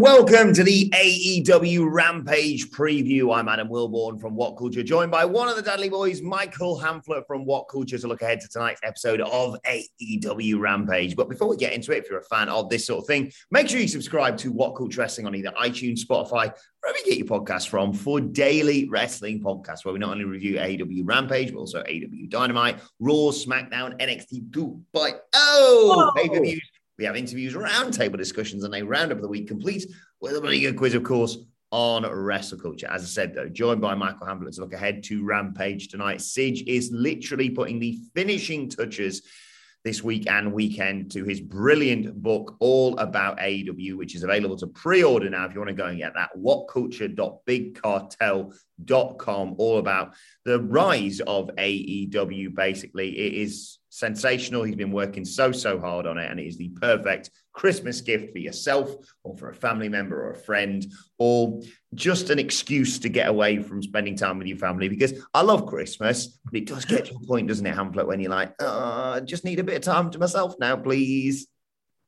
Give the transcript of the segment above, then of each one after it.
And welcome to the AEW Rampage preview. I'm Adam Wilborn from What Culture, joined by one of the Dudley Boys, Michael Hamflett from What Culture, to look ahead to tonight's episode of AEW Rampage. But before we get into it, if you're a fan of this sort of thing, make sure you subscribe to What Culture Wrestling on either iTunes, Spotify, wherever you get your podcast from, for daily wrestling podcasts where we not only review AEW Rampage, but also AEW Dynamite, Raw, SmackDown, NXT 2.0 oh, pay per views we have interviews, roundtable discussions, and a roundup of the week complete with a really good quiz, of course, on wrestle culture. As I said, though, joined by Michael Hamflett to look ahead to Rampage tonight. Sige is literally putting the finishing touches this week and weekend to his brilliant book, All About AEW, which is available to pre order now if you want to go and get that. Whatculture.bigcartel.com, all about the rise of AEW, basically. It is sensational. He's been working so, so hard on it, and it is the perfect Christmas gift for yourself or for a family member or a friend, or just an excuse to get away from spending time with your family. Because I love Christmas, but it does get to a point, doesn't it, Hamflett, when you're like, oh, I just need a bit of time to myself now, please.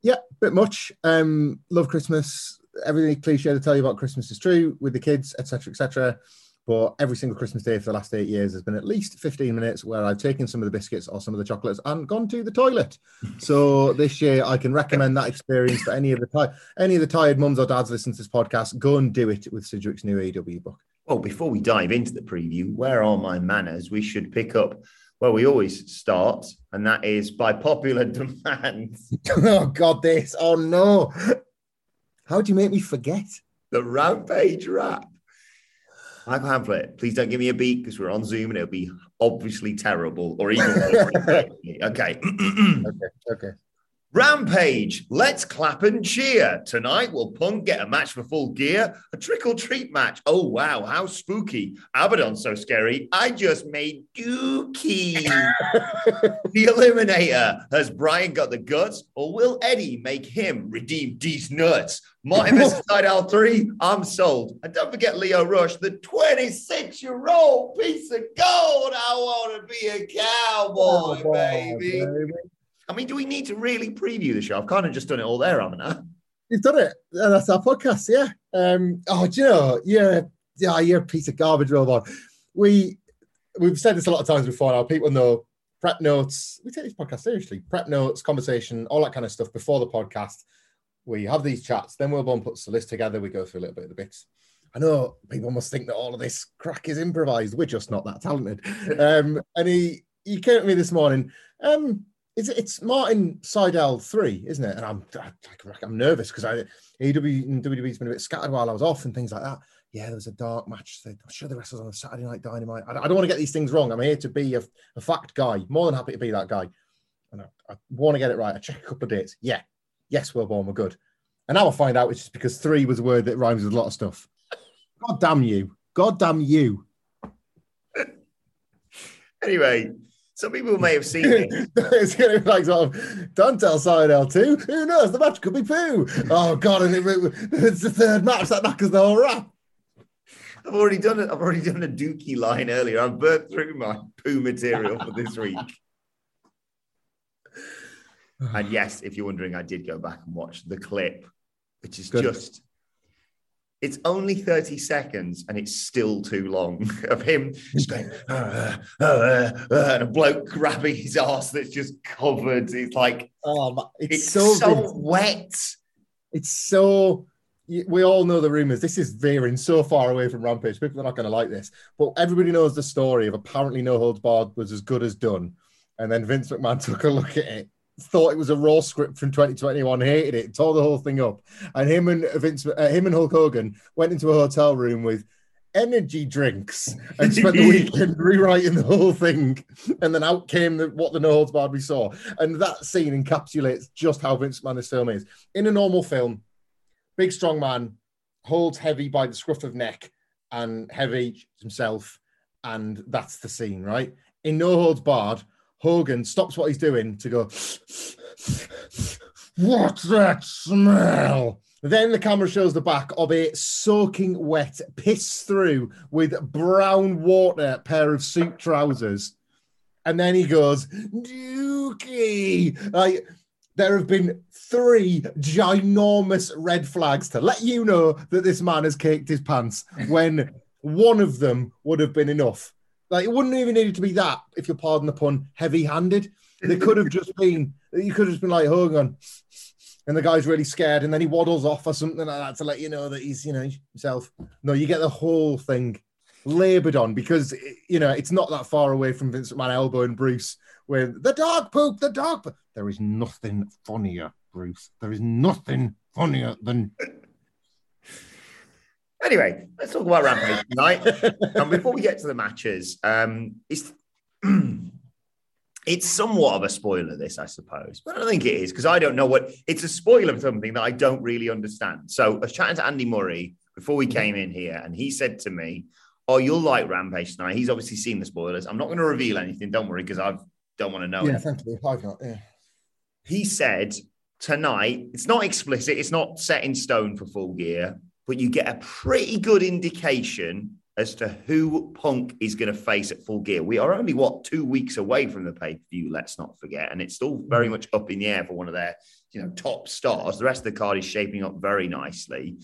Yeah, bit much. Um, love Christmas. Everything cliche to tell you about Christmas is true with the kids, etc., etc. But every single Christmas day for the last eight years has been at least 15 minutes where I've taken some of the biscuits or some of the chocolates and gone to the toilet. So this year I can recommend that experience for any of the ti- any of the tired mums or dads listening to this podcast. Go and do it with Sidgwick's new AEW book. Well, before we dive into the preview, where are my manners? We should pick up where we always start, and that is by popular demand. oh God, this! Oh no! How do you make me forget? The Rampage rap. Michael Hamflett, please don't give me a beat because we're on Zoom and it'll be obviously terrible or even okay. okay. Okay. Rampage, let's clap and cheer. Tonight, will Punk get a match for full gear? A trick or treat match. Oh, wow, how spooky. Abaddon so scary. I just made dookie. the Eliminator. Has Bryan got the guts or will Eddie make him redeem these nuts? Martin vs. Sydal 3, I'm sold. And don't forget Lio Rush, the 26 year old piece of gold. I want to be a cowboy, oh, baby. baby. I mean, do we need to really preview the show? I've kind of just done it all there, haven't I? You've done it. That's our podcast, yeah. Um, oh, do you know, yeah, yeah, you're a piece of garbage, robot. We we've said this a lot of times before. Now people know prep notes. We take this podcast seriously. Prep notes, conversation, all that kind of stuff before the podcast. We have these chats. Then we'll go and put the list together. We go through a little bit of the bits. I know people must think that all of this crack is improvised. We're just not that talented. Um, and he he came to me this morning. Um, it's it's Martin Sydal three, isn't it? And I'm I'm nervous because I AEW and WWE's been a bit scattered while I was off and things like that. Yeah, there was a dark match. I'm sure the rest was on a Saturday Night Dynamite. I, I don't want to get these things wrong. I'm here to be a, a fact guy. More than happy to be that guy. And I, I want to get it right. I check a couple of dates. Yeah, yes, we're born, we're good. And now I'll find out it's just because three was a word that rhymes with a lot of stuff. God damn you. God damn you. anyway, some people may have seen it. it's going to be like sort of, don't tell L 2. Who knows? The match could be poo. Oh, God. And it, it's the third match that knackers the whole rap. I've already done it. I've already done a Dookie line earlier. I've burnt through my poo material for this week. and yes, if you're wondering, I did go back and watch the clip, which is Good. just. It's only 30 seconds and it's still too long of him just going, "Uh, uh, uh," and a bloke grabbing his ass that's just covered. It's like, Oh, it's, it's, so, so, wet. It's so. We all know the rumors. This is veering so far away from Rampage. People are not going to like this, but everybody knows the story of apparently No Holds Barred was as good as done, and then Vince McMahon took a look at it, thought it was a Raw script from 2021, hated it, tore the whole thing up, and him and Vince, uh, him and Hulk Hogan went into a hotel room with energy drinks and spent the weekend rewriting the whole thing. And then out came the, what the No Holds Barred we saw. And that scene encapsulates just how Vince McMahon this film is. In a normal film, big strong man holds heavy by the scruff of neck and heavy himself. And that's the scene, right? In No Holds Barred, Hogan stops what he's doing to go, What's that smell? Then the camera shows the back of a soaking wet, piss through with brown water pair of suit trousers. And then he goes, Dookie. Like, there have been three ginormous red flags to let you know that this man has caked his pants when one of them would have been enough. Like, it wouldn't even need to be that, if you pardon the pun, heavy handed. They could have just been, you could have just been like, oh, Hogan, and the guy's really scared, and then he waddles off or something like that to let you know that he's, you know, himself. No, you get the whole thing labored on because you know it's not that far away from Vincent Vince McMahon and Bruce with the dog poop, the dog. poop. There is nothing funnier, Bruce. There is nothing funnier than Anyway, let's talk about Rampage tonight. and before we get to the matches, um, it's it's somewhat of a spoiler, this, I suppose, but I don't think it is because I don't know what it's a spoiler of something that I don't really understand. So I was chatting to Andy Murray before we came in here, and he said to me, Oh, you'll like Rampage tonight. He's obviously seen the spoilers. I'm not going to reveal anything, don't worry, because I don't want to know. yeah, anything. thank you. I've not. Yeah. He said tonight, it's not explicit, it's not set in stone for full gear, but you get a pretty good indication as to who Punk is going to face at full gear. We are only, what, two weeks away from the pay per view, let's not forget. And it's still very mm. much up in the air for one of their you know, top stars. The rest of the card is shaping up very nicely.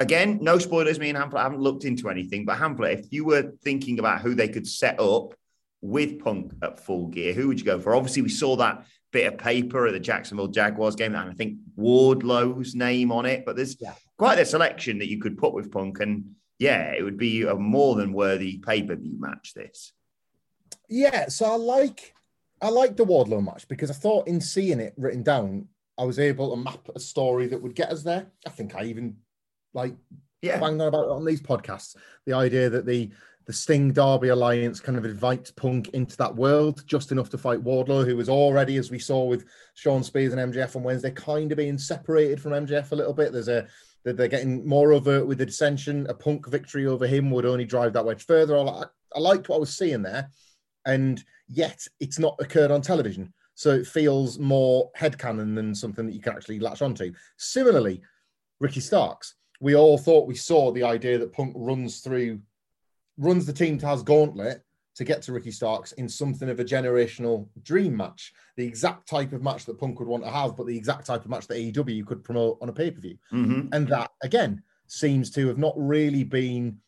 Again, no spoilers. Me and Hamflett I haven't looked into anything, but Hamflett, if you were thinking about who they could set up with Punk at full gear, who would you go for? Obviously, we saw that bit of paper at the Jacksonville Jaguars game, and I think Wardlow's name on it. But there's Yeah. Quite a selection that you could put with Punk, and yeah, it would be a more than worthy pay per view match. This, Yeah, so I like I like the Wardlow match because I thought in seeing it written down, I was able to map a story that would get us there. I think I even like yeah, banged on about it on these podcasts. The idea that the the Sting Darby alliance kind of invites Punk into that world just enough to fight Wardlow, who was already, as we saw with Shawn Spears and MJF on Wednesday, kind of being separated from MJF a little bit. There's a that they're getting more overt with the dissension. A Punk victory over him would only drive that wedge further. I, I liked what I was seeing there, and yet it's not occurred on television. So it feels more headcanon than something that you can actually latch onto. Similarly, Ricky Starks. We all thought we saw the idea that Punk runs through, runs the team to Taz Gauntlet to get to Ricky Starks in something of a generational dream match. The exact type of match that Punk would want to have, but the exact type of match that AEW could promote on a pay per view. Mhm. And that, again, seems to have not really been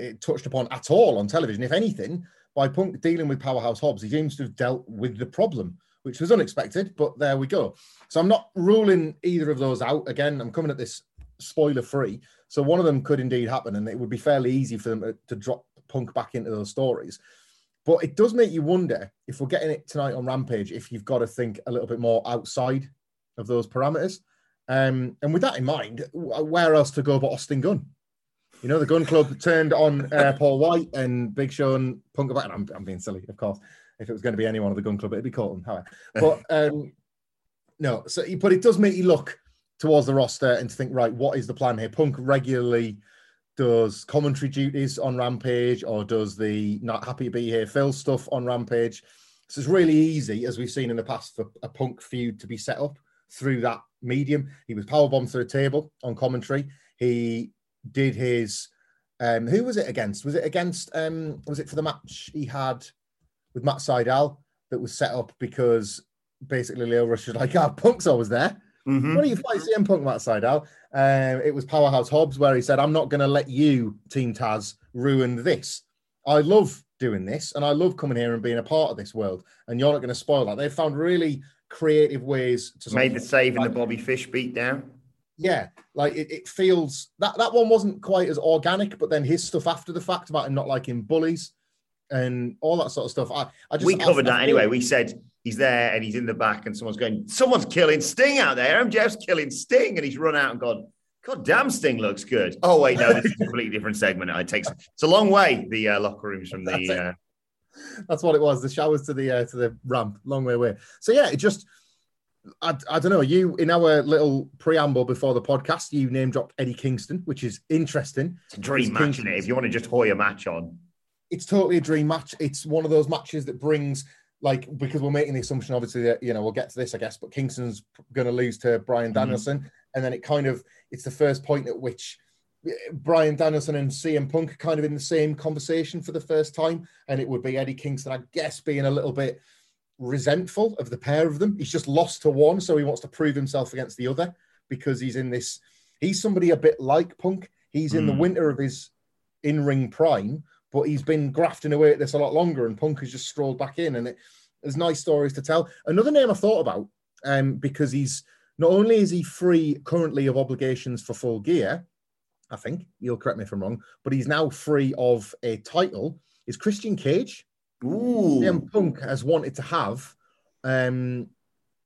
uh, touched upon at all on television. If anything, by Punk dealing with Powerhouse Hobbs, he seems to have dealt with the problem, which was unexpected, but there we go. So I'm not ruling either of those out. Again, I'm coming at this spoiler free. So one of them could indeed happen, and it would be fairly easy for them to drop Punk back into those stories. But it does make you wonder if we're getting it tonight on Rampage, if you've got to think a little bit more outside of those parameters. Um, and with that in mind, where else to go but Austin Gunn? You know, the Gunn Club turned on uh, Paul Wight and Big Show and Punk about. I'm, I'm being silly, of course. If it was going to be anyone of the Gunn Club, it'd be Colten. However, but um, no. So, but it does make you look towards the roster and to think, right, what is the plan here? Punk regularly does commentary duties on Rampage or does the not happy to be here Phil stuff on Rampage. So it's really easy, as we've seen in the past, for a Punk feud to be set up through that medium. He was powerbombed through a table on commentary. He did his. Um, who was it against? Was it against? Um, was it for the match he had with Matt Sydal that was set up because basically Lio Rush was like, "Ah, Punk's always there." Mhm. What do you fight CM Punk that side, Um, it was Powerhouse Hobbs where he said, I'm not going to let you, Team Taz, ruin this. I love doing this and I love coming here and being a part of this world. And you're not going to spoil that. They've found really creative ways to Made the save in the Bobby Fish beat down. yeah, like it, it feels that that one wasn't quite as organic, but then his stuff after the fact about him not liking bullies and all that sort of stuff. I, I just we covered I that feel- anyway. We said he's there and he's in the back, and someone's going, someone's killing Sting out there. MJF's killing Sting, and he's run out and gone. God damn, Sting looks good. Oh wait, no, this is a completely different segment. It takes it's a long way. The uh, locker rooms from That's the. Uh, That's what it was. The showers to the uh, to the ramp, long way away. So yeah, it just I, I don't know. You in our little preamble before the podcast, you name dropped Eddie Kingston, which is interesting. it's a dream match, it? If you want to just hoy a match on, It's totally a dream match. It's one of those matches that brings like because we're making the assumption, obviously, that you know we'll get to this, I guess, but Kingston's going to lose to Bryan Mhm. Danielson, and then it kind of it's the first point at which eh, Bryan Danielson and CM Punk are kind of in the same conversation for the first time, and it would be Eddie Kingston, I guess, being a little bit resentful of the pair of them. He's just lost to one, so he wants to prove himself against the other because he's in this. He's somebody a bit like Punk. He's in the Mm. winter of his in-ring prime, but he's been grafting away at this a lot longer, and Punk has just strolled back in, and it, there's nice stories to tell. Another name I thought about, um, because he's not only is he free currently of obligations for full gear, I think you'll correct me if I'm wrong, but he's now free of a title. Is Christian Cage? ooh, CM Punk has wanted to have um,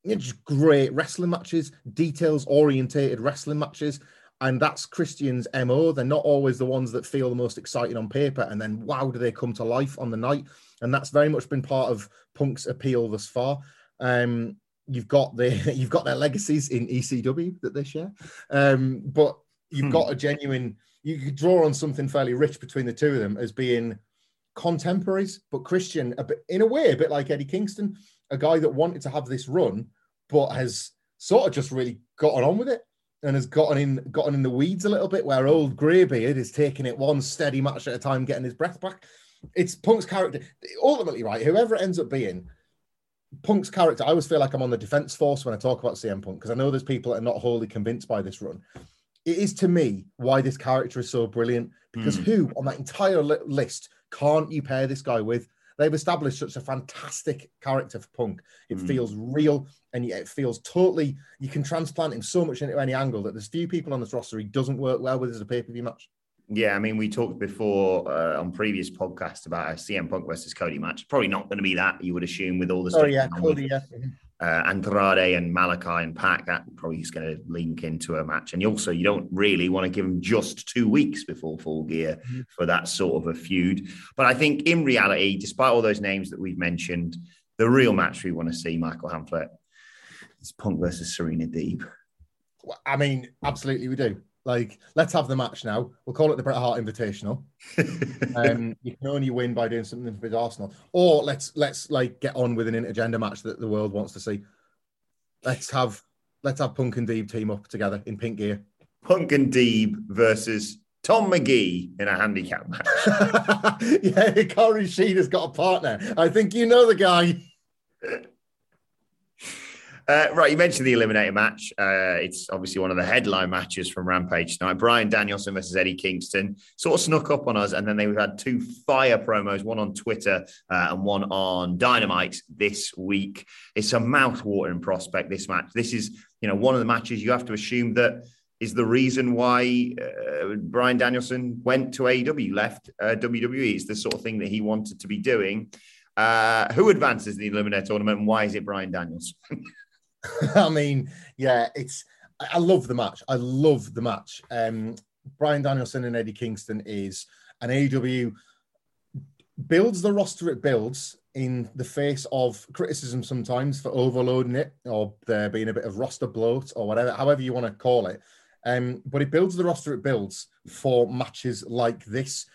you know, just great wrestling matches, details orientated wrestling matches. And that's Christian's MO. They're not always the ones that feel the most exciting on paper. And then, wow, do they come to life on the night? And that's very much been part of Punk's appeal thus far. Um, you've got the you've got their legacies in ECW that they share, um, but you've Hmm. got a genuine. You could draw on something fairly rich between the two of them as being contemporaries, but Christian, a bit, in a way, a bit like Eddie Kingston, a guy that wanted to have this run, but has sort of just really gotten on with it and has gotten in gotten in the weeds a little bit. Where old Greybeard is taking it one steady match at a time, getting his breath back. It's Punk's character. Ultimately, right, whoever it ends up being, Punk's character. I always feel like I'm on the defense force when I talk about CM Punk because I know there's people that are not wholly convinced by this run. It is to me why this character is so brilliant because Hmm. who on that entire li- list can't you pair this guy with? They've established such a fantastic character for Punk. It Hmm. feels real and yet it feels totally. You can transplant him so much into any angle that there's few people on this roster he doesn't work well with as a pay per view match. Yeah, I mean, we talked before uh, on previous podcasts about a CM Punk versus Cody match. Probably not going to be that, you would assume, with all the Oh yeah, Cody. Yeah, uh, Andrade and Malakai and PAC, that probably is going to link into a match. And also, you don't really want to give them just two weeks before full gear Mhm. for that sort of a feud. But I think in reality, despite all those names that we've mentioned, the real match we want to see, Michael Hamflett, is Punk versus Serena Deeb. Well, I mean, absolutely, we do. Like, let's have the match now. We'll call it the Bret Hart Invitational. Um, you can only win by doing something for Arsenal, or let's let's like get on with an intergender match that the world wants to see. Let's have let's have Punk and Deeb team up together in pink gear. Punk and Deeb versus Tom McGee in a handicap match. yeah, Corey Sheen has got a partner. I think you know the guy. Uh, right, you mentioned the eliminator match. Uh, it's obviously one of the headline matches from Rampage tonight. Bryan Danielson versus Eddie Kingston sort of snuck up on us, and then they've had two fire promos, one on Twitter uh, and one on Dynamite this week. It's a mouth-watering prospect. This match. This is, you know, one of the matches you have to assume that is the reason why uh, Bryan Danielson went to AEW, left uh, WWE. It's the sort of thing that he wanted to be doing. Uh, who advances in the eliminator tournament, and why is it Bryan Danielson? I mean, yeah, it's. I love the match. I love the match. Um, Bryan Danielson and Eddie Kingston is an AEW builds the roster it builds in the face of criticism sometimes for overloading it or there being a bit of roster bloat or whatever, however you want to call it. Um, but it builds the roster it builds for matches like this,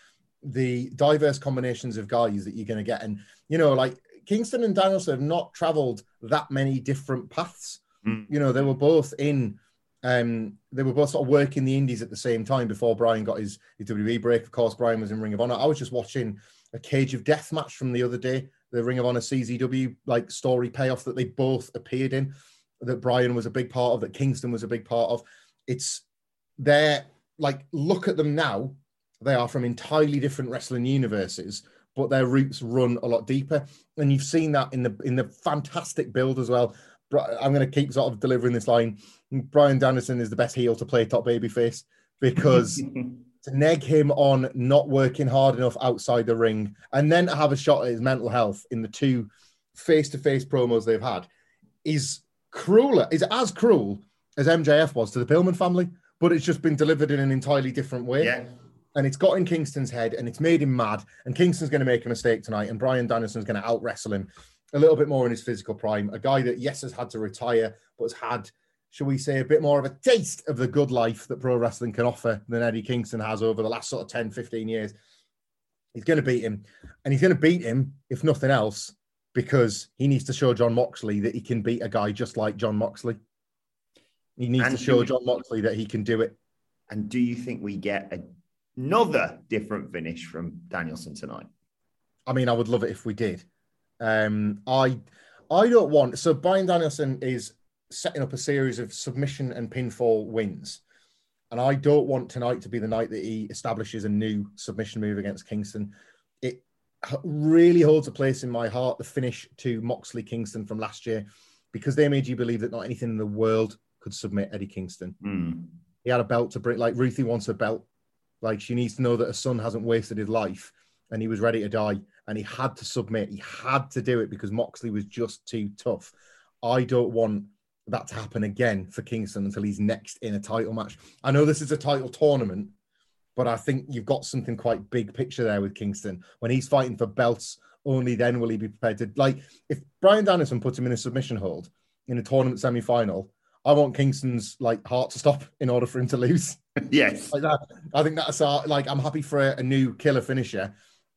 the diverse combinations of guys that you're going to get. And, you know, like Kingston and Danielson have not traveled that many different paths. Mm. You know, they were both in, um, they were both sort of working the indies at the same time before Bryan got his, his WWE break. Of course, Bryan was in Ring of Honor. I was just watching a Cage of Death match from the other day the Ring of Honor CZW like story payoff that they both appeared in, that Bryan was a big part of, that Kingston was a big part of. It's they're like look at them now. They are from entirely different wrestling universes, but their roots run a lot deeper. And you've seen that in the in the fantastic build as well. I'm going to keep sort of delivering this line. Bryan Danielson is the best heel to play top babyface because to neg him on not working hard enough outside the ring and then to have a shot at his mental health in the two face-to-face promos they've had is crueler, is as cruel as MJF was to the Pillman family, but it's just been delivered in an entirely different way. Yeah. And it's got in Kingston's head and it's made him mad. And Kingston's going to make a mistake tonight, and Bryan Danielson's going to out wrestle him a little bit more in his physical prime. A guy that, yes, has had to retire, but has had shall we say, a bit more of a taste of the good life that pro wrestling can offer than Eddie Kingston has over the last sort of 10, 15 years. He's going to beat him. And he's going to beat him, if nothing else, because he needs to show Jon Moxley that he can beat a guy just like Jon Moxley. He needs and to show Jon Moxley that he can do it. And do you think we get a, another different finish from Danielson tonight? I mean, I would love it if we did. Um, I I don't want so Bryan Danielson is setting up a series of submission and pinfall wins. And I don't want tonight to be the night that he establishes a new submission move against Kingston. It really holds a place in my heart, the finish to Moxley Kingston from last year, because they made you believe that not anything in the world could submit Eddie Kingston. Mm. He had a belt to bring, like Ruthie wants a belt. Like she needs to know that her son hasn't wasted his life and he was ready to die and he had to submit. He had to do it because Moxley was just too tough. I don't want that to happen again for Kingston until he's next in a title match. I know this is a title tournament, but I think you've got something quite big picture there with Kingston. When he's fighting for belts, only then will he be prepared to like if Bryan Danielson puts him in a submission hold in a tournament semi-final, I want Kingston's like heart to stop in order for him to lose. yes. like. I think that's uh, like I'm happy for a, a new killer finisher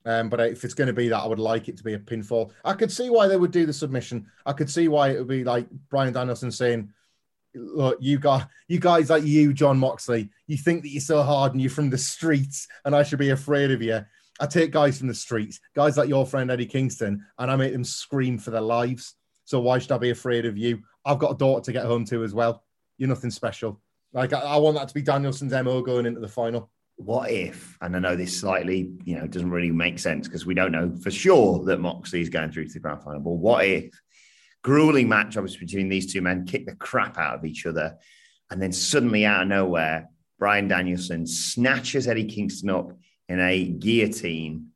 um, but if it's going to be that, I would like it to be a pinfall. I could see why they would do the submission. I could see why it would be like Bryan Danielson saying, "Look, you got you guys like you, Jon Moxley. You think that you're so hard and you're from the streets, and I should be afraid of you. I take guys from the streets, guys like your friend Eddie Kingston, and I make them scream for their lives. So why should I be afraid of you? I've got a daughter to get home to as well. You're nothing special. Like I, I want that to be Danielson's mo going into the final." what if, and I know this slightly, you know, doesn't really make sense because we don't know for sure that Moxley is going through to the grand final, but what if grueling match obviously between these two men kick the crap out of each other, and then suddenly out of nowhere, Bryan Danielson snatches Eddie Kingston up in a guillotine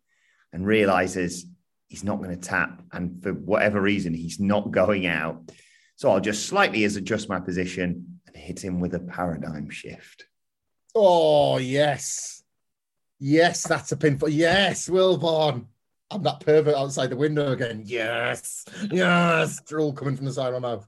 and realizes he's not going to tap, and for whatever reason, he's not going out. So I'll just slightly adjust my position and hit him with a paradigm shift. Oh, yes. Yes, that's a pinfall. Yes, Wilborn. I'm that pervert outside the window again. Yes. Yes. Drool coming from the side of my mouth.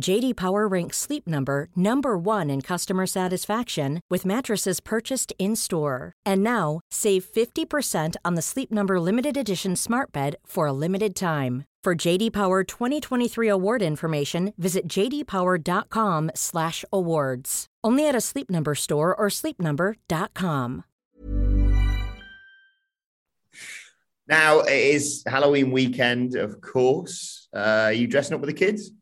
JD Power ranks Sleep Number number 1 in customer satisfaction with mattresses purchased in-store. And now, save 50% on the Sleep Number limited edition Smart Bed for a limited time. For JD Power 2023 award information, visit jdpower.com/awards. Only at a Sleep Number store or sleepnumber.com. Now it is Halloween weekend, of course. Uh, are you dressing up with the kids?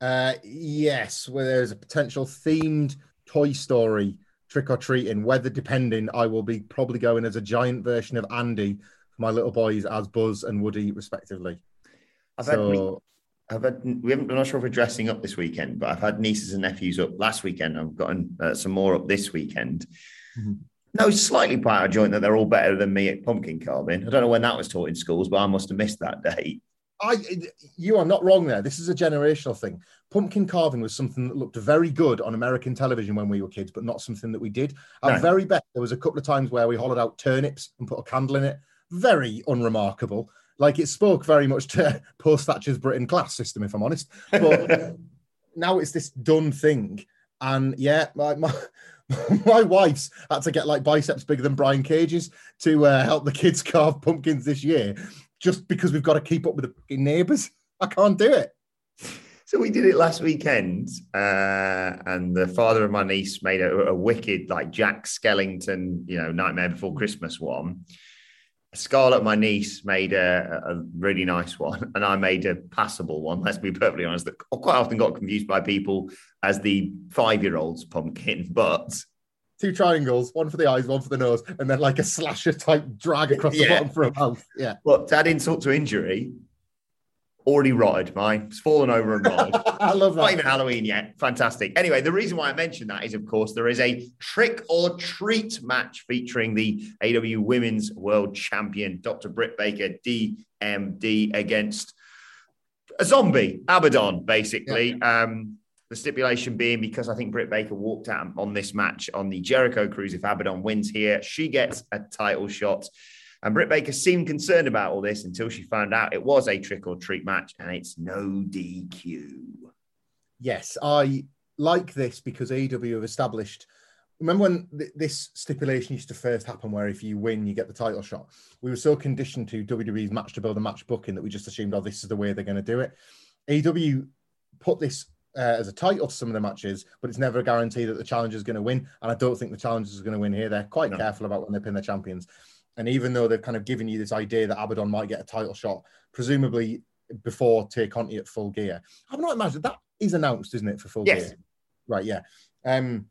Uh, yes, where there's a potential themed Toy Story trick or treating. Weather depending, I will be probably going as a giant version of Andy for my little boys as Buzz and Woody, respectively. I've had, so, I've had we haven't. I'm not sure if we're dressing up this weekend, but I've had nieces and nephews up last weekend. I've gotten uh, some more up this weekend. Mm-hmm. No, slightly part of joint that they're all better than me at pumpkin carving. I don't know when that was taught in schools, but I must have missed that day. I, you are not wrong there. This is a generational thing. Pumpkin carving was something that looked very good on American television when we were kids, but not something that we did. Our no. very best, there was a couple of times where we hollowed out turnips and put a candle in it. Very unremarkable. Like it spoke very much to post Thatcher's Britain class system, if I'm honest. But now it's this done thing. And yeah, my, my, my wife's had to get like biceps bigger than Brian Cage's to uh, help the kids carve pumpkins this year just because we've got to keep up with the neighbours. I can't do it. So we did it last weekend, uh, and the father of my niece made a, a, wicked, like Jack Skellington, you know, Nightmare Before Christmas one. Scarlett, my niece, made a, a, really nice one, and I made a passable one. Let's be perfectly honest. That quite often got confused by people as the five-year-old's pumpkin, but two triangles, one for the eyes, one for the nose, and then like a slasher type drag across the bottom for a mouth. Yeah. Well, to add insult to injury, already rotted. Mine it's fallen over and rotted. I love that. Not even Halloween yet. Fantastic. Anyway, the reason why I mentioned that is, of course, there is a trick or treat match featuring the AEW Women's World Champion Dr. Britt Baker, DMD, against a zombie, Abaddon, basically. Yeah. Um, the stipulation being because I think Britt Baker walked out on this match on the Jericho Cruise. If Abaddon wins here, she gets a title shot. And Britt Baker seemed concerned about all this until she found out it was a trick or treat match and it's no DQ. Yes, I like this because AEW have established. Remember when th- this stipulation used to first happen, where if you win, you get the title shot? We were so conditioned to WWE's match to build a match booking that we just assumed, oh, this is the way they're going to do it. AEW put this uh, as a title to some of the matches, but it's never a guarantee that the challenger is going to win. And I don't think the challengers is going to win here. They're quite no. careful about when they pin their champions. And even though they've kind of given you this idea that Abaddon might get a title shot, presumably before Tay Conti at full gear, I've not imagined that is announced, isn't it, for full yes. gear? Right, yeah. Um,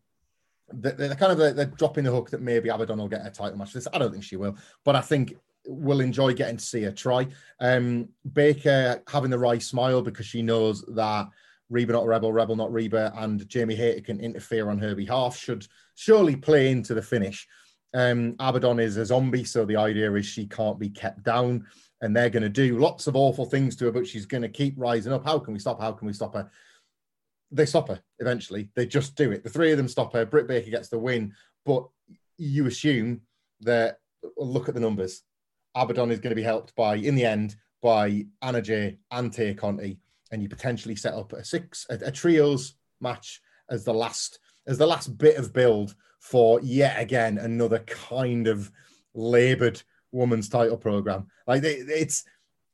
they're, kind of they're dropping the hook that maybe Abaddon will get a title match. This I don't think she will, but I think we'll enjoy getting to see her try. Um, Baker having the right smile because she knows that Reba not Rebel, Rebel not Reba, and Jamie Hayter can interfere on her behalf should surely play into the finish. Um, Abaddon is a zombie, so the idea is she can't be kept down, and they're going to do lots of awful things to her, but she's going to keep rising up. How can we stop? How can we stop her? They stop her eventually. They just do it. The three of them stop her. Britt Baker gets the win, but you assume that look at the numbers. Abaddon is going to be helped by, in the end, by Anna Jay and Tay Conti, and you potentially set up a six, a, a trios match as the last as the last bit of build for yet again another kind of labored woman's title program. Like it's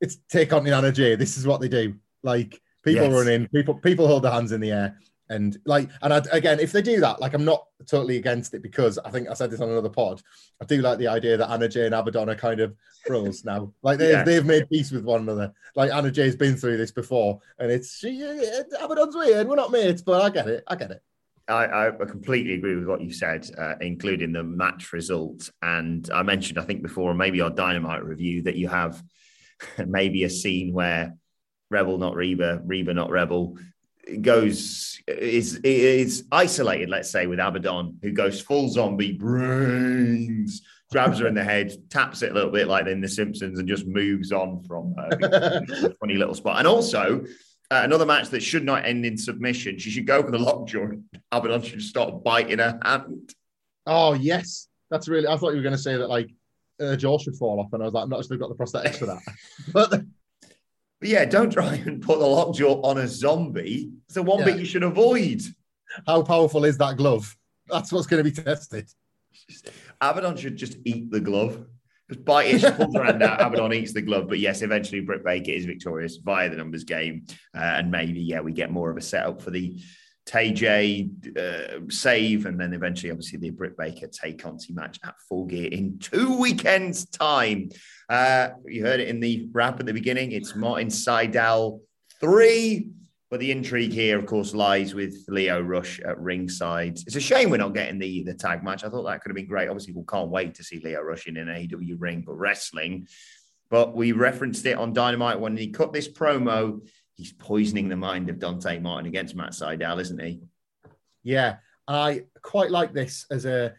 it's take on the Jay. This is what they do. Like people yes. run in, people people hold their hands in the air, and like and I, again, if they do that, like I'm not totally against it because I think I said this on another pod. I do like the idea that Anna Jay and Abaddon are kind of bros now. Like they've yeah. they've made peace with one another. Like Anna Jay's been through this before, and it's she Abaddon's weird. We're not mates, but I get it. I get it. I, I, completely agree with what you said, uh, including the match result. And I mentioned, I think before, maybe our Dynamite review, that you have maybe a scene where Rebel, not Reba, Reba, not Rebel, goes is is isolated. Let's say with Abaddon, who goes full zombie, brains, grabs her in the head, taps it a little bit like in The Simpsons, and just moves on from her. funny little spot. And also, uh, another match that should not end in submission. She should go for the lockjaw and Abaddon should start biting her hand. Oh, yes. That's really, I thought you were going to say that like her jaw should fall off. And I was like, I'm not actually got the prosthetics for that. but But yeah, don't try and put the lockjaw on a zombie. It's the one Yeah. bit you should avoid. How powerful is that glove? That's what's going to be tested. Abaddon should just eat the glove. Just bite it, she pulls her hand out. Abaddon eats the glove. But yes, eventually Britt Baker is victorious via the numbers game. Uh, and maybe, yeah, we get more of a setup for the Tay J uh, save. And then eventually, obviously, the Britt Baker Tay Conti match at full gear in two weekends' time. Uh, you heard it in the wrap at the beginning. It's Martin Sydal three. But the intrigue here, of course, lies with Lio Rush at ringside. It's a shame we're not getting the, the tag match. I thought that could have been great. Obviously, we can't wait to see Lio Rush in an AEW ring, but wrestling. But we referenced it on Dynamite when he cut this promo. He's poisoning the mind of Dante Martin against Matt Sydal, isn't he? Yeah, I quite like this as a.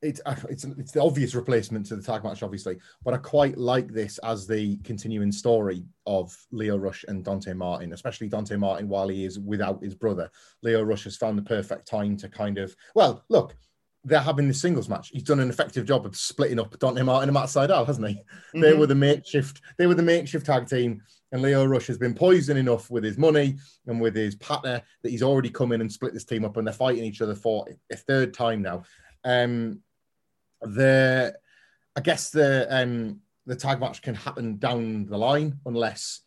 It's uh, it's it's the obvious replacement to the tag match, obviously, but I quite like this as the continuing story of Lio Rush and Dante Martin, especially Dante Martin while he is without his brother. Lio Rush has found the perfect time to kind of well, look, they're having the singles match. He's done an effective job of splitting up Dante Martin and Matt Sydal, hasn't he? They Mhm. were the makeshift. They were the makeshift tag team, and Lio Rush has been poisoned enough with his money and with his partner that he's already come in and split this team up, and they're fighting each other for a third time now. Um, the, I guess the um the tag match can happen down the line unless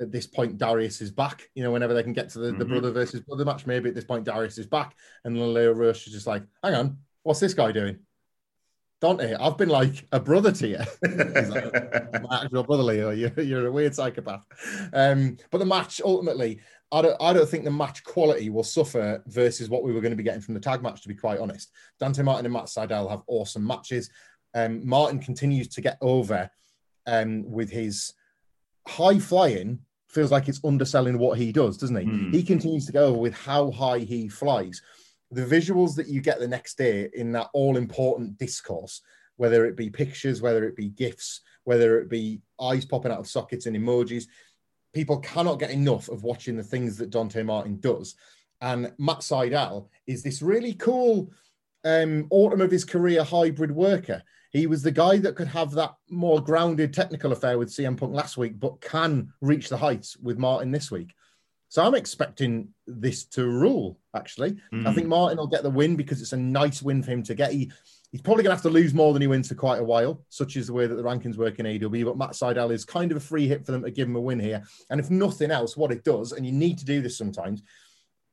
at this point Darius is back. You know, whenever they can get to the, the Mhm. brother versus brother match, maybe at this point Darius is back, and Lio Rush is just like, hang on, what's this guy doing? Dante, I've been like a brother to you. Like, my actual brother Lio, you're, you're a weird psychopath. Um, but the match ultimately, I don't, I don't think the match quality will suffer versus what we were going to be getting from the tag match, to be quite honest. Dante Martin and Matt Sydal have awesome matches. Um, Martin continues to get over um, with his high flying, feels like it's underselling what he does, doesn't he? Hmm. He continues to go over with how high he flies. The visuals that you get the next day in that all important discourse, whether it be pictures, whether it be gifs, whether it be eyes popping out of sockets and emojis, people cannot get enough of watching the things that Dante Martin does. And Matt Sydal is this really cool um, autumn of his career hybrid worker. He was the guy that could have that more grounded technical affair with CM Punk last week, but can reach the heights with Martin this week. So I'm expecting this to rule, actually. I think Martin will get the win because it's a nice win for him to get. He, he's probably going to have to lose more than he wins for quite a while, such is the way that the rankings work in AEW. But Matt Sydal is kind of a free hit for them to give him a win here. And if nothing else, what it does, and you need to do this sometimes,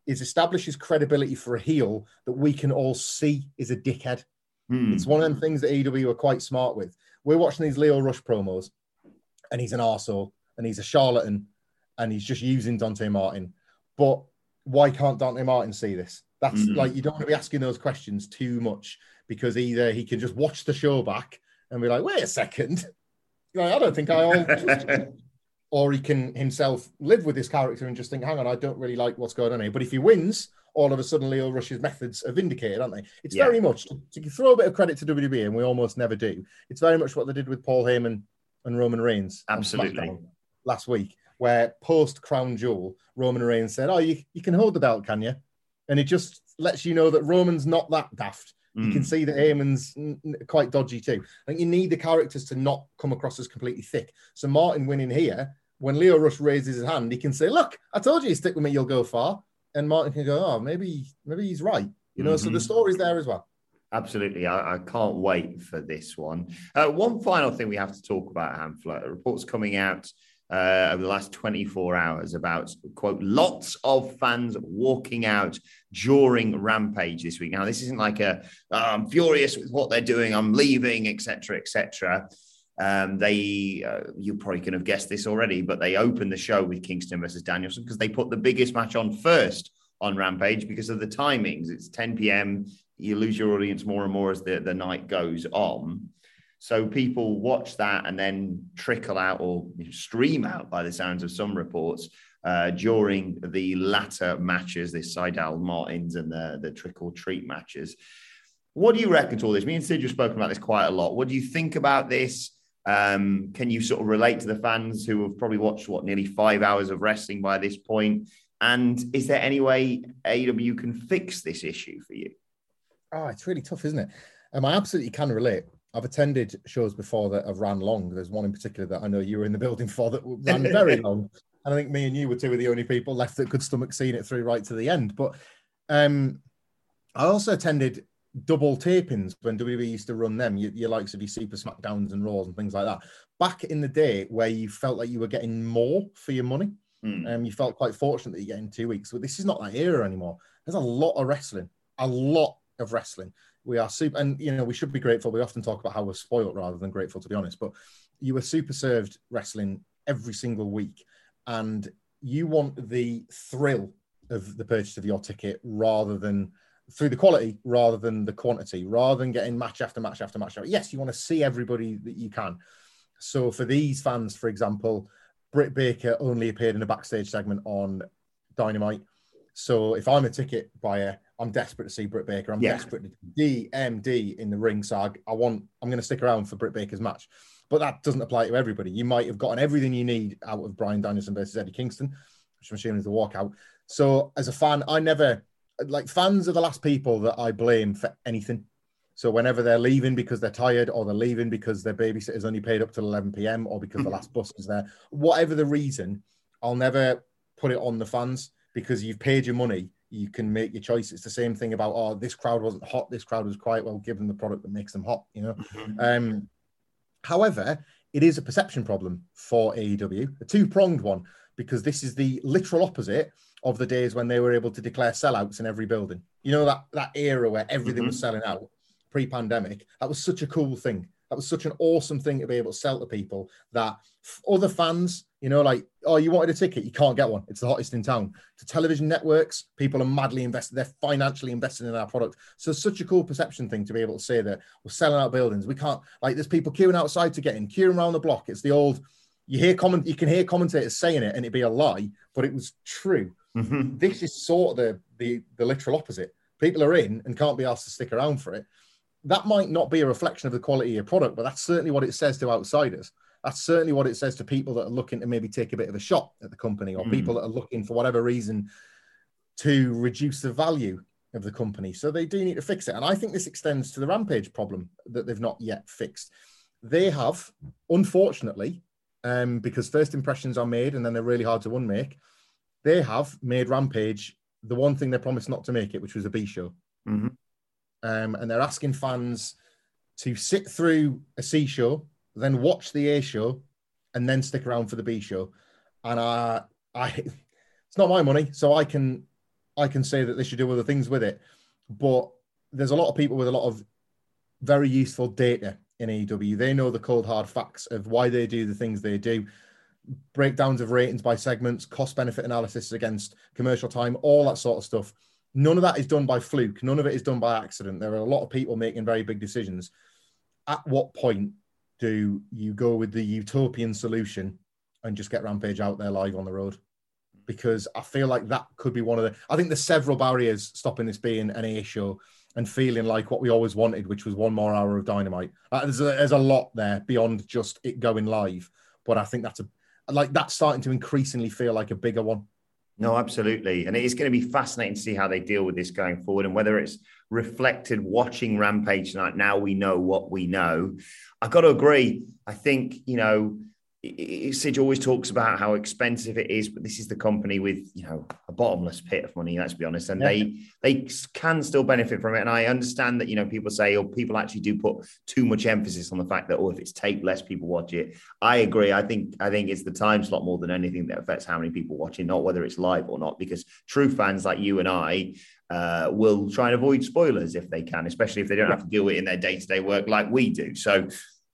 is establishes credibility for a heel that we can all see is a dickhead. Hmm. It's one of them things that AEW are quite smart with. We're watching these Lio Rush promos, and he's an arsehole, and he's a charlatan, and he's just using Dante Martin. But why can't Dante Martin see this? That's Mhm. like you don't want to be asking those questions too much because either he can just watch the show back and be like, wait a second. Like, I don't think I all or he can himself live with this character and just think, hang on, I don't really like what's going on here. But if he wins, all of a sudden Lio Rush's methods are vindicated, aren't they? It's Yeah. very much to, to throw a bit of credit to WWE, and we almost never do. It's very much what they did with Paul Heyman and Roman Reigns Absolutely. Last week, where post Crown Jewel, Roman Reigns said, "Oh, you, you can hold the belt, can you?" And it just lets you know that Roman's not that daft. You can Hmm. see that Heyman's quite dodgy too. I think you need the characters to not come across as completely thick. So Martin winning here, when Lio Rush raises his hand, he can say, "Look, I told you, you stick with me, you'll go far." And Martin can go, "Oh, maybe, maybe he's right." You know, so the Mhm. story's there as well. Absolutely. I, I can't wait for this one. Uh, one final thing we have to talk about, Hamflett. Reports coming out uh, over the last 24 hours about, quote, lots of fans walking out during Rampage this week. Now, this isn't like a, "Oh, I'm furious with what they're doing, I'm leaving, etc., etc. Um, they, uh, you probably can have guessed this already, but they opened the show with Kingston versus Danielson because they put the biggest match on first on Rampage because of the timings. It's 10 p.m. You lose your audience more and more as the, the night goes on. So people watch that and then trickle out or stream out by the sounds of some reports uh, during the latter matches, the Sydal Martins and the, the trick or treat matches. What do you reckon to all this? Me and Sid have spoken about this quite a lot. What do you think about this? Um, can you sort of relate to the fans who have probably watched what nearly five hours of wrestling by this point? And is there any way AEW can fix this issue for you? Oh, it's really tough, isn't it? Um, I absolutely can relate. I've attended shows before that have ran long. There's one in particular that I know you were in the building for that ran very long. And I think me and you were two of the only people left that could stomach seeing it through right to the end. But um, I also attended double tapings when WWE used to run them, your, your likes of your Super SmackDowns and Raws and things like that. Back in the day where you felt like you were getting more for your money. Mm. Um, you felt quite fortunate that you're getting two weeks. But this is not that era anymore. There's a lot of wrestling, a lot of wrestling. We are super, and you know, we should be grateful. We often talk about how we're spoiled rather than grateful, to be honest. But you were super served wrestling every single week, and you want the thrill of the purchase of your ticket rather than through the quality rather than the quantity, rather than getting match after match after match. Yes, you want to see everybody that you can. So for these fans, for example, Britt Baker only appeared in a backstage segment on Dynamite. So if I'm a ticket buyer, I'm desperate to see Britt Baker. I'm Yeah. desperate to DMD in the ring. So I, I want, I'm going to stick around for Britt Baker's match. But that doesn't apply to everybody. You might have gotten everything you need out of Bryan Danielson versus Eddie Kingston, which I'm assuming is the walkout. So as a fan, I never like fans are the last people that I blame for anything. So whenever they're leaving because they're tired, or they're leaving because their babysitter's only paid up till 11 p.m., or because the mm. last bus is there, whatever the reason, I'll never put it on the fans because you've paid your money. You can make your choice. It's the same thing about oh, this crowd wasn't hot, this crowd was quiet. Well, give them the product that makes them hot, you know. Um, however, it is a perception problem for AEW, a two-pronged one, because this is the literal opposite of the days when they were able to declare sellouts in every building. You know that that era where everything was selling out pre-pandemic. That was such a cool thing. That was such an awesome thing to be able to sell to people that other fans, you know, like, oh, you wanted a ticket, you can't get one. It's the hottest in town. To television networks, people are madly invested. They're financially invested in our product. So such a cool perception thing to be able to say that we're selling out buildings. We can't like there's people queuing outside to get in, queuing around the block. It's the old you hear comment you can hear commentators saying it and it'd be a lie, but it was true. Mhm. This is sort of the, the the literal opposite. People are in and can't be asked to stick around for it. That might not be a reflection of the quality of your product, but that's certainly what it says to outsiders. That's certainly what it says to people that are looking to maybe take a bit of a shot at the company or Mm. people that are looking for whatever reason to reduce the value of the company. So they do need to fix it. And I think this extends to the Rampage problem that they've not yet fixed. They have, unfortunately, um, because first impressions are made and then they're really hard to unmake, they have made Rampage the one thing they promised not to make it, which was a B show. Mhm. Um, and they're asking fans to sit through a C show, then watch the A show, and then stick around for the B show. And I, I, it's not my money, so I can, I can say that they should do other things with it. But there's a lot of people with a lot of very useful data in AEW. They know the cold hard facts of why they do the things they do, breakdowns of ratings by segments, cost benefit analysis against commercial time, all that sort of stuff. None of that is done by fluke. None of it is done by accident. There are a lot of people making very big decisions. At what point do you go with the utopian solution and just get Rampage out there live on the road? Because I feel like that could be one of the. I think there's several barriers stopping this being an A show and feeling like what we always wanted, which was one more hour of dynamite. There's, a, there's a lot there beyond just it going live, but I think that's a like that's starting to increasingly feel like a bigger one. No, absolutely. And it is going to be fascinating to see how they deal with this going forward and whether it's reflected watching Rampage tonight. Now we know what we know. I've got to agree. I think, you know, Sid always talks about how expensive it is, but this is the company with, you know, a bottomless pit of money, let's be honest. And Yeah. they they can still benefit from it. And I understand that, you know, people say, or people actually do put too much emphasis on the fact that, oh, if it's taped, less people watch it. I agree. I think I think it's the time slot more than anything that affects how many people watching, not whether it's live or not. Because true fans like you and I uh, will try and avoid spoilers if they can, especially if they don't have to deal with it in their day to day work like we do. So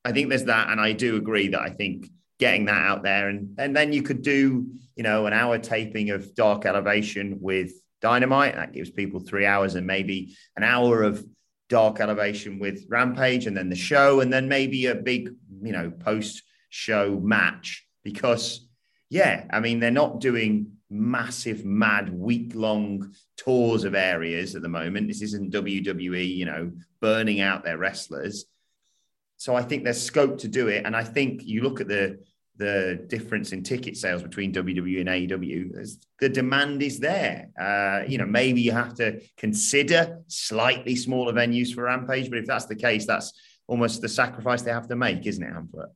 I think there's that, and I do agree that I think getting that out there, and and then you could do you know an hour taping of Dark Elevation with Dynamite. That gives people three hours, and maybe an hour of Dark Elevation with Rampage, and then the show, and then maybe a big you know post show match because yeah, I mean they're not doing massive, mad, week long tours of areas at the moment. This isn't WWE, you know, burning out their wrestlers. So I think there's scope to do it. And I think you look at the the difference in ticket sales between WWE and AEW, the demand is there. Uh, you know, maybe you have to consider slightly smaller venues for Rampage, but if that's the case, that's almost the sacrifice they have to make, isn't it, Hamflett?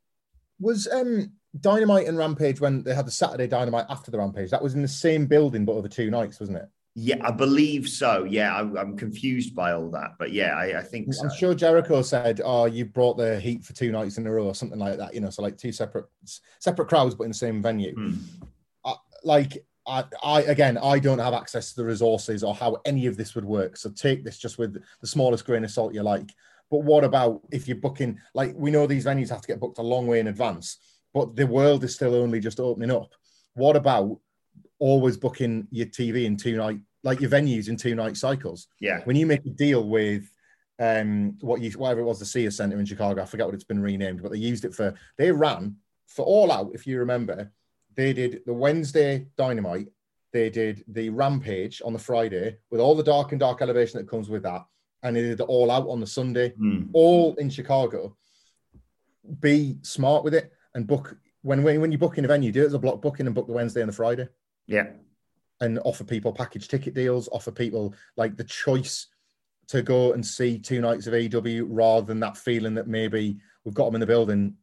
Was um Dynamite and Rampage when they had the Saturday Dynamite after the Rampage. That was in the same building but over two nights, wasn't it? Yeah, I believe so. Yeah, I, I'm confused by all that, but yeah, I, I think so. I'm sure Jericho said, "Oh, you brought the heat for two nights in a row, or something like that." You know, so like two separate separate crowds, but in the same venue. Hmm. I, like I, I again, I don't have access to the resources or how any of this would work. So take this just with the smallest grain of salt you like. But what about if you're booking? Like we know these venues have to get booked a long way in advance, but the world is still only just opening up. What about always booking your TV in two night, like your venues in two night cycles? Yeah, When you make a deal with um what you whatever it was the Sears Centre in Chicago, I forget what it's been renamed, but they used it for they ran for All Out, if you remember. They did the Wednesday Dynamite, they did the Rampage on the Friday with all the dark and dark elevation that comes with that, and they did the All Out on the Sunday, Hmm. all in Chicago. Be smart with it and book when when, when you book in a venue, do it as a block booking and book the Wednesday and the Friday yeah, and offer people package ticket deals, offer people like the choice to go and see two nights of AEW rather than that feeling that maybe we've got them in the building,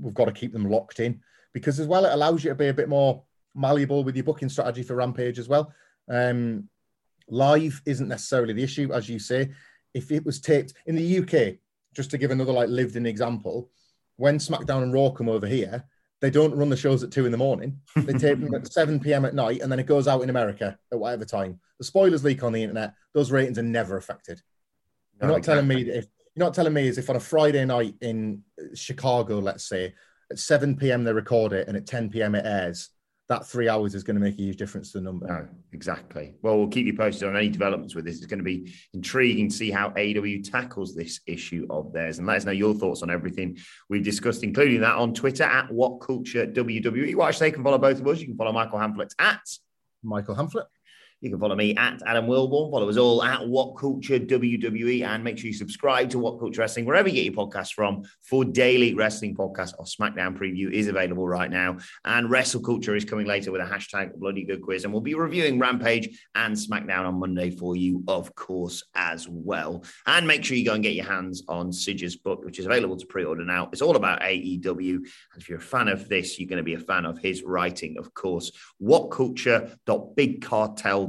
we've got to keep them locked in. Because as well, it allows you to be a bit more malleable with your booking strategy for Rampage as well. Um, live isn't necessarily the issue, as you say. If it was taped in the UK, just to give another like lived-in example, when SmackDown and Raw come over here, they don't run the shows at two in the morning. They tape them at 7 p.m. at night, and then it goes out in America at whatever time. The spoilers leak on the internet. Those ratings are never affected. You're No, not telling me that if you're not telling me is if on a Friday night in Chicago, let's say, at 7 p.m. they record it and at 10 p.m. it airs, that three hours is going to make a huge difference to the number. No, exactly. Well, we'll keep you posted on any developments with this. It's going to be intriguing to see how AEW tackles this issue of theirs and let us know your thoughts on everything we've discussed, including that on Twitter at What Culture WWE. Watch, they can follow both of us. You can follow Michael Hamflett at Michael Hamflett. You can follow me at Adam Wilborn. Follow us all at What Culture WWE. And make sure you subscribe to What Culture Wrestling, wherever you get your podcasts from, for daily wrestling podcast or SmackDown preview is available right now. And Wrestle Culture is coming later with a hashtag Bloody Good Quiz. And we'll be reviewing Rampage and SmackDown on Monday for you, of course, as well. And make sure you go and get your hands on Sidge's book, which is available to pre order now. It's all about AEW. And if you're a fan of this, you're going to be a fan of his writing, of course.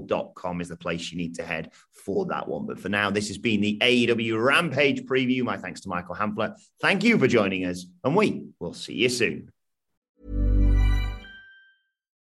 Whatculture.bigcartel.com is the place you need to head for that one. But for now, this has been the AEW Rampage preview. My thanks to Michael Hamflett. Thank you for joining us, and we will see you soon.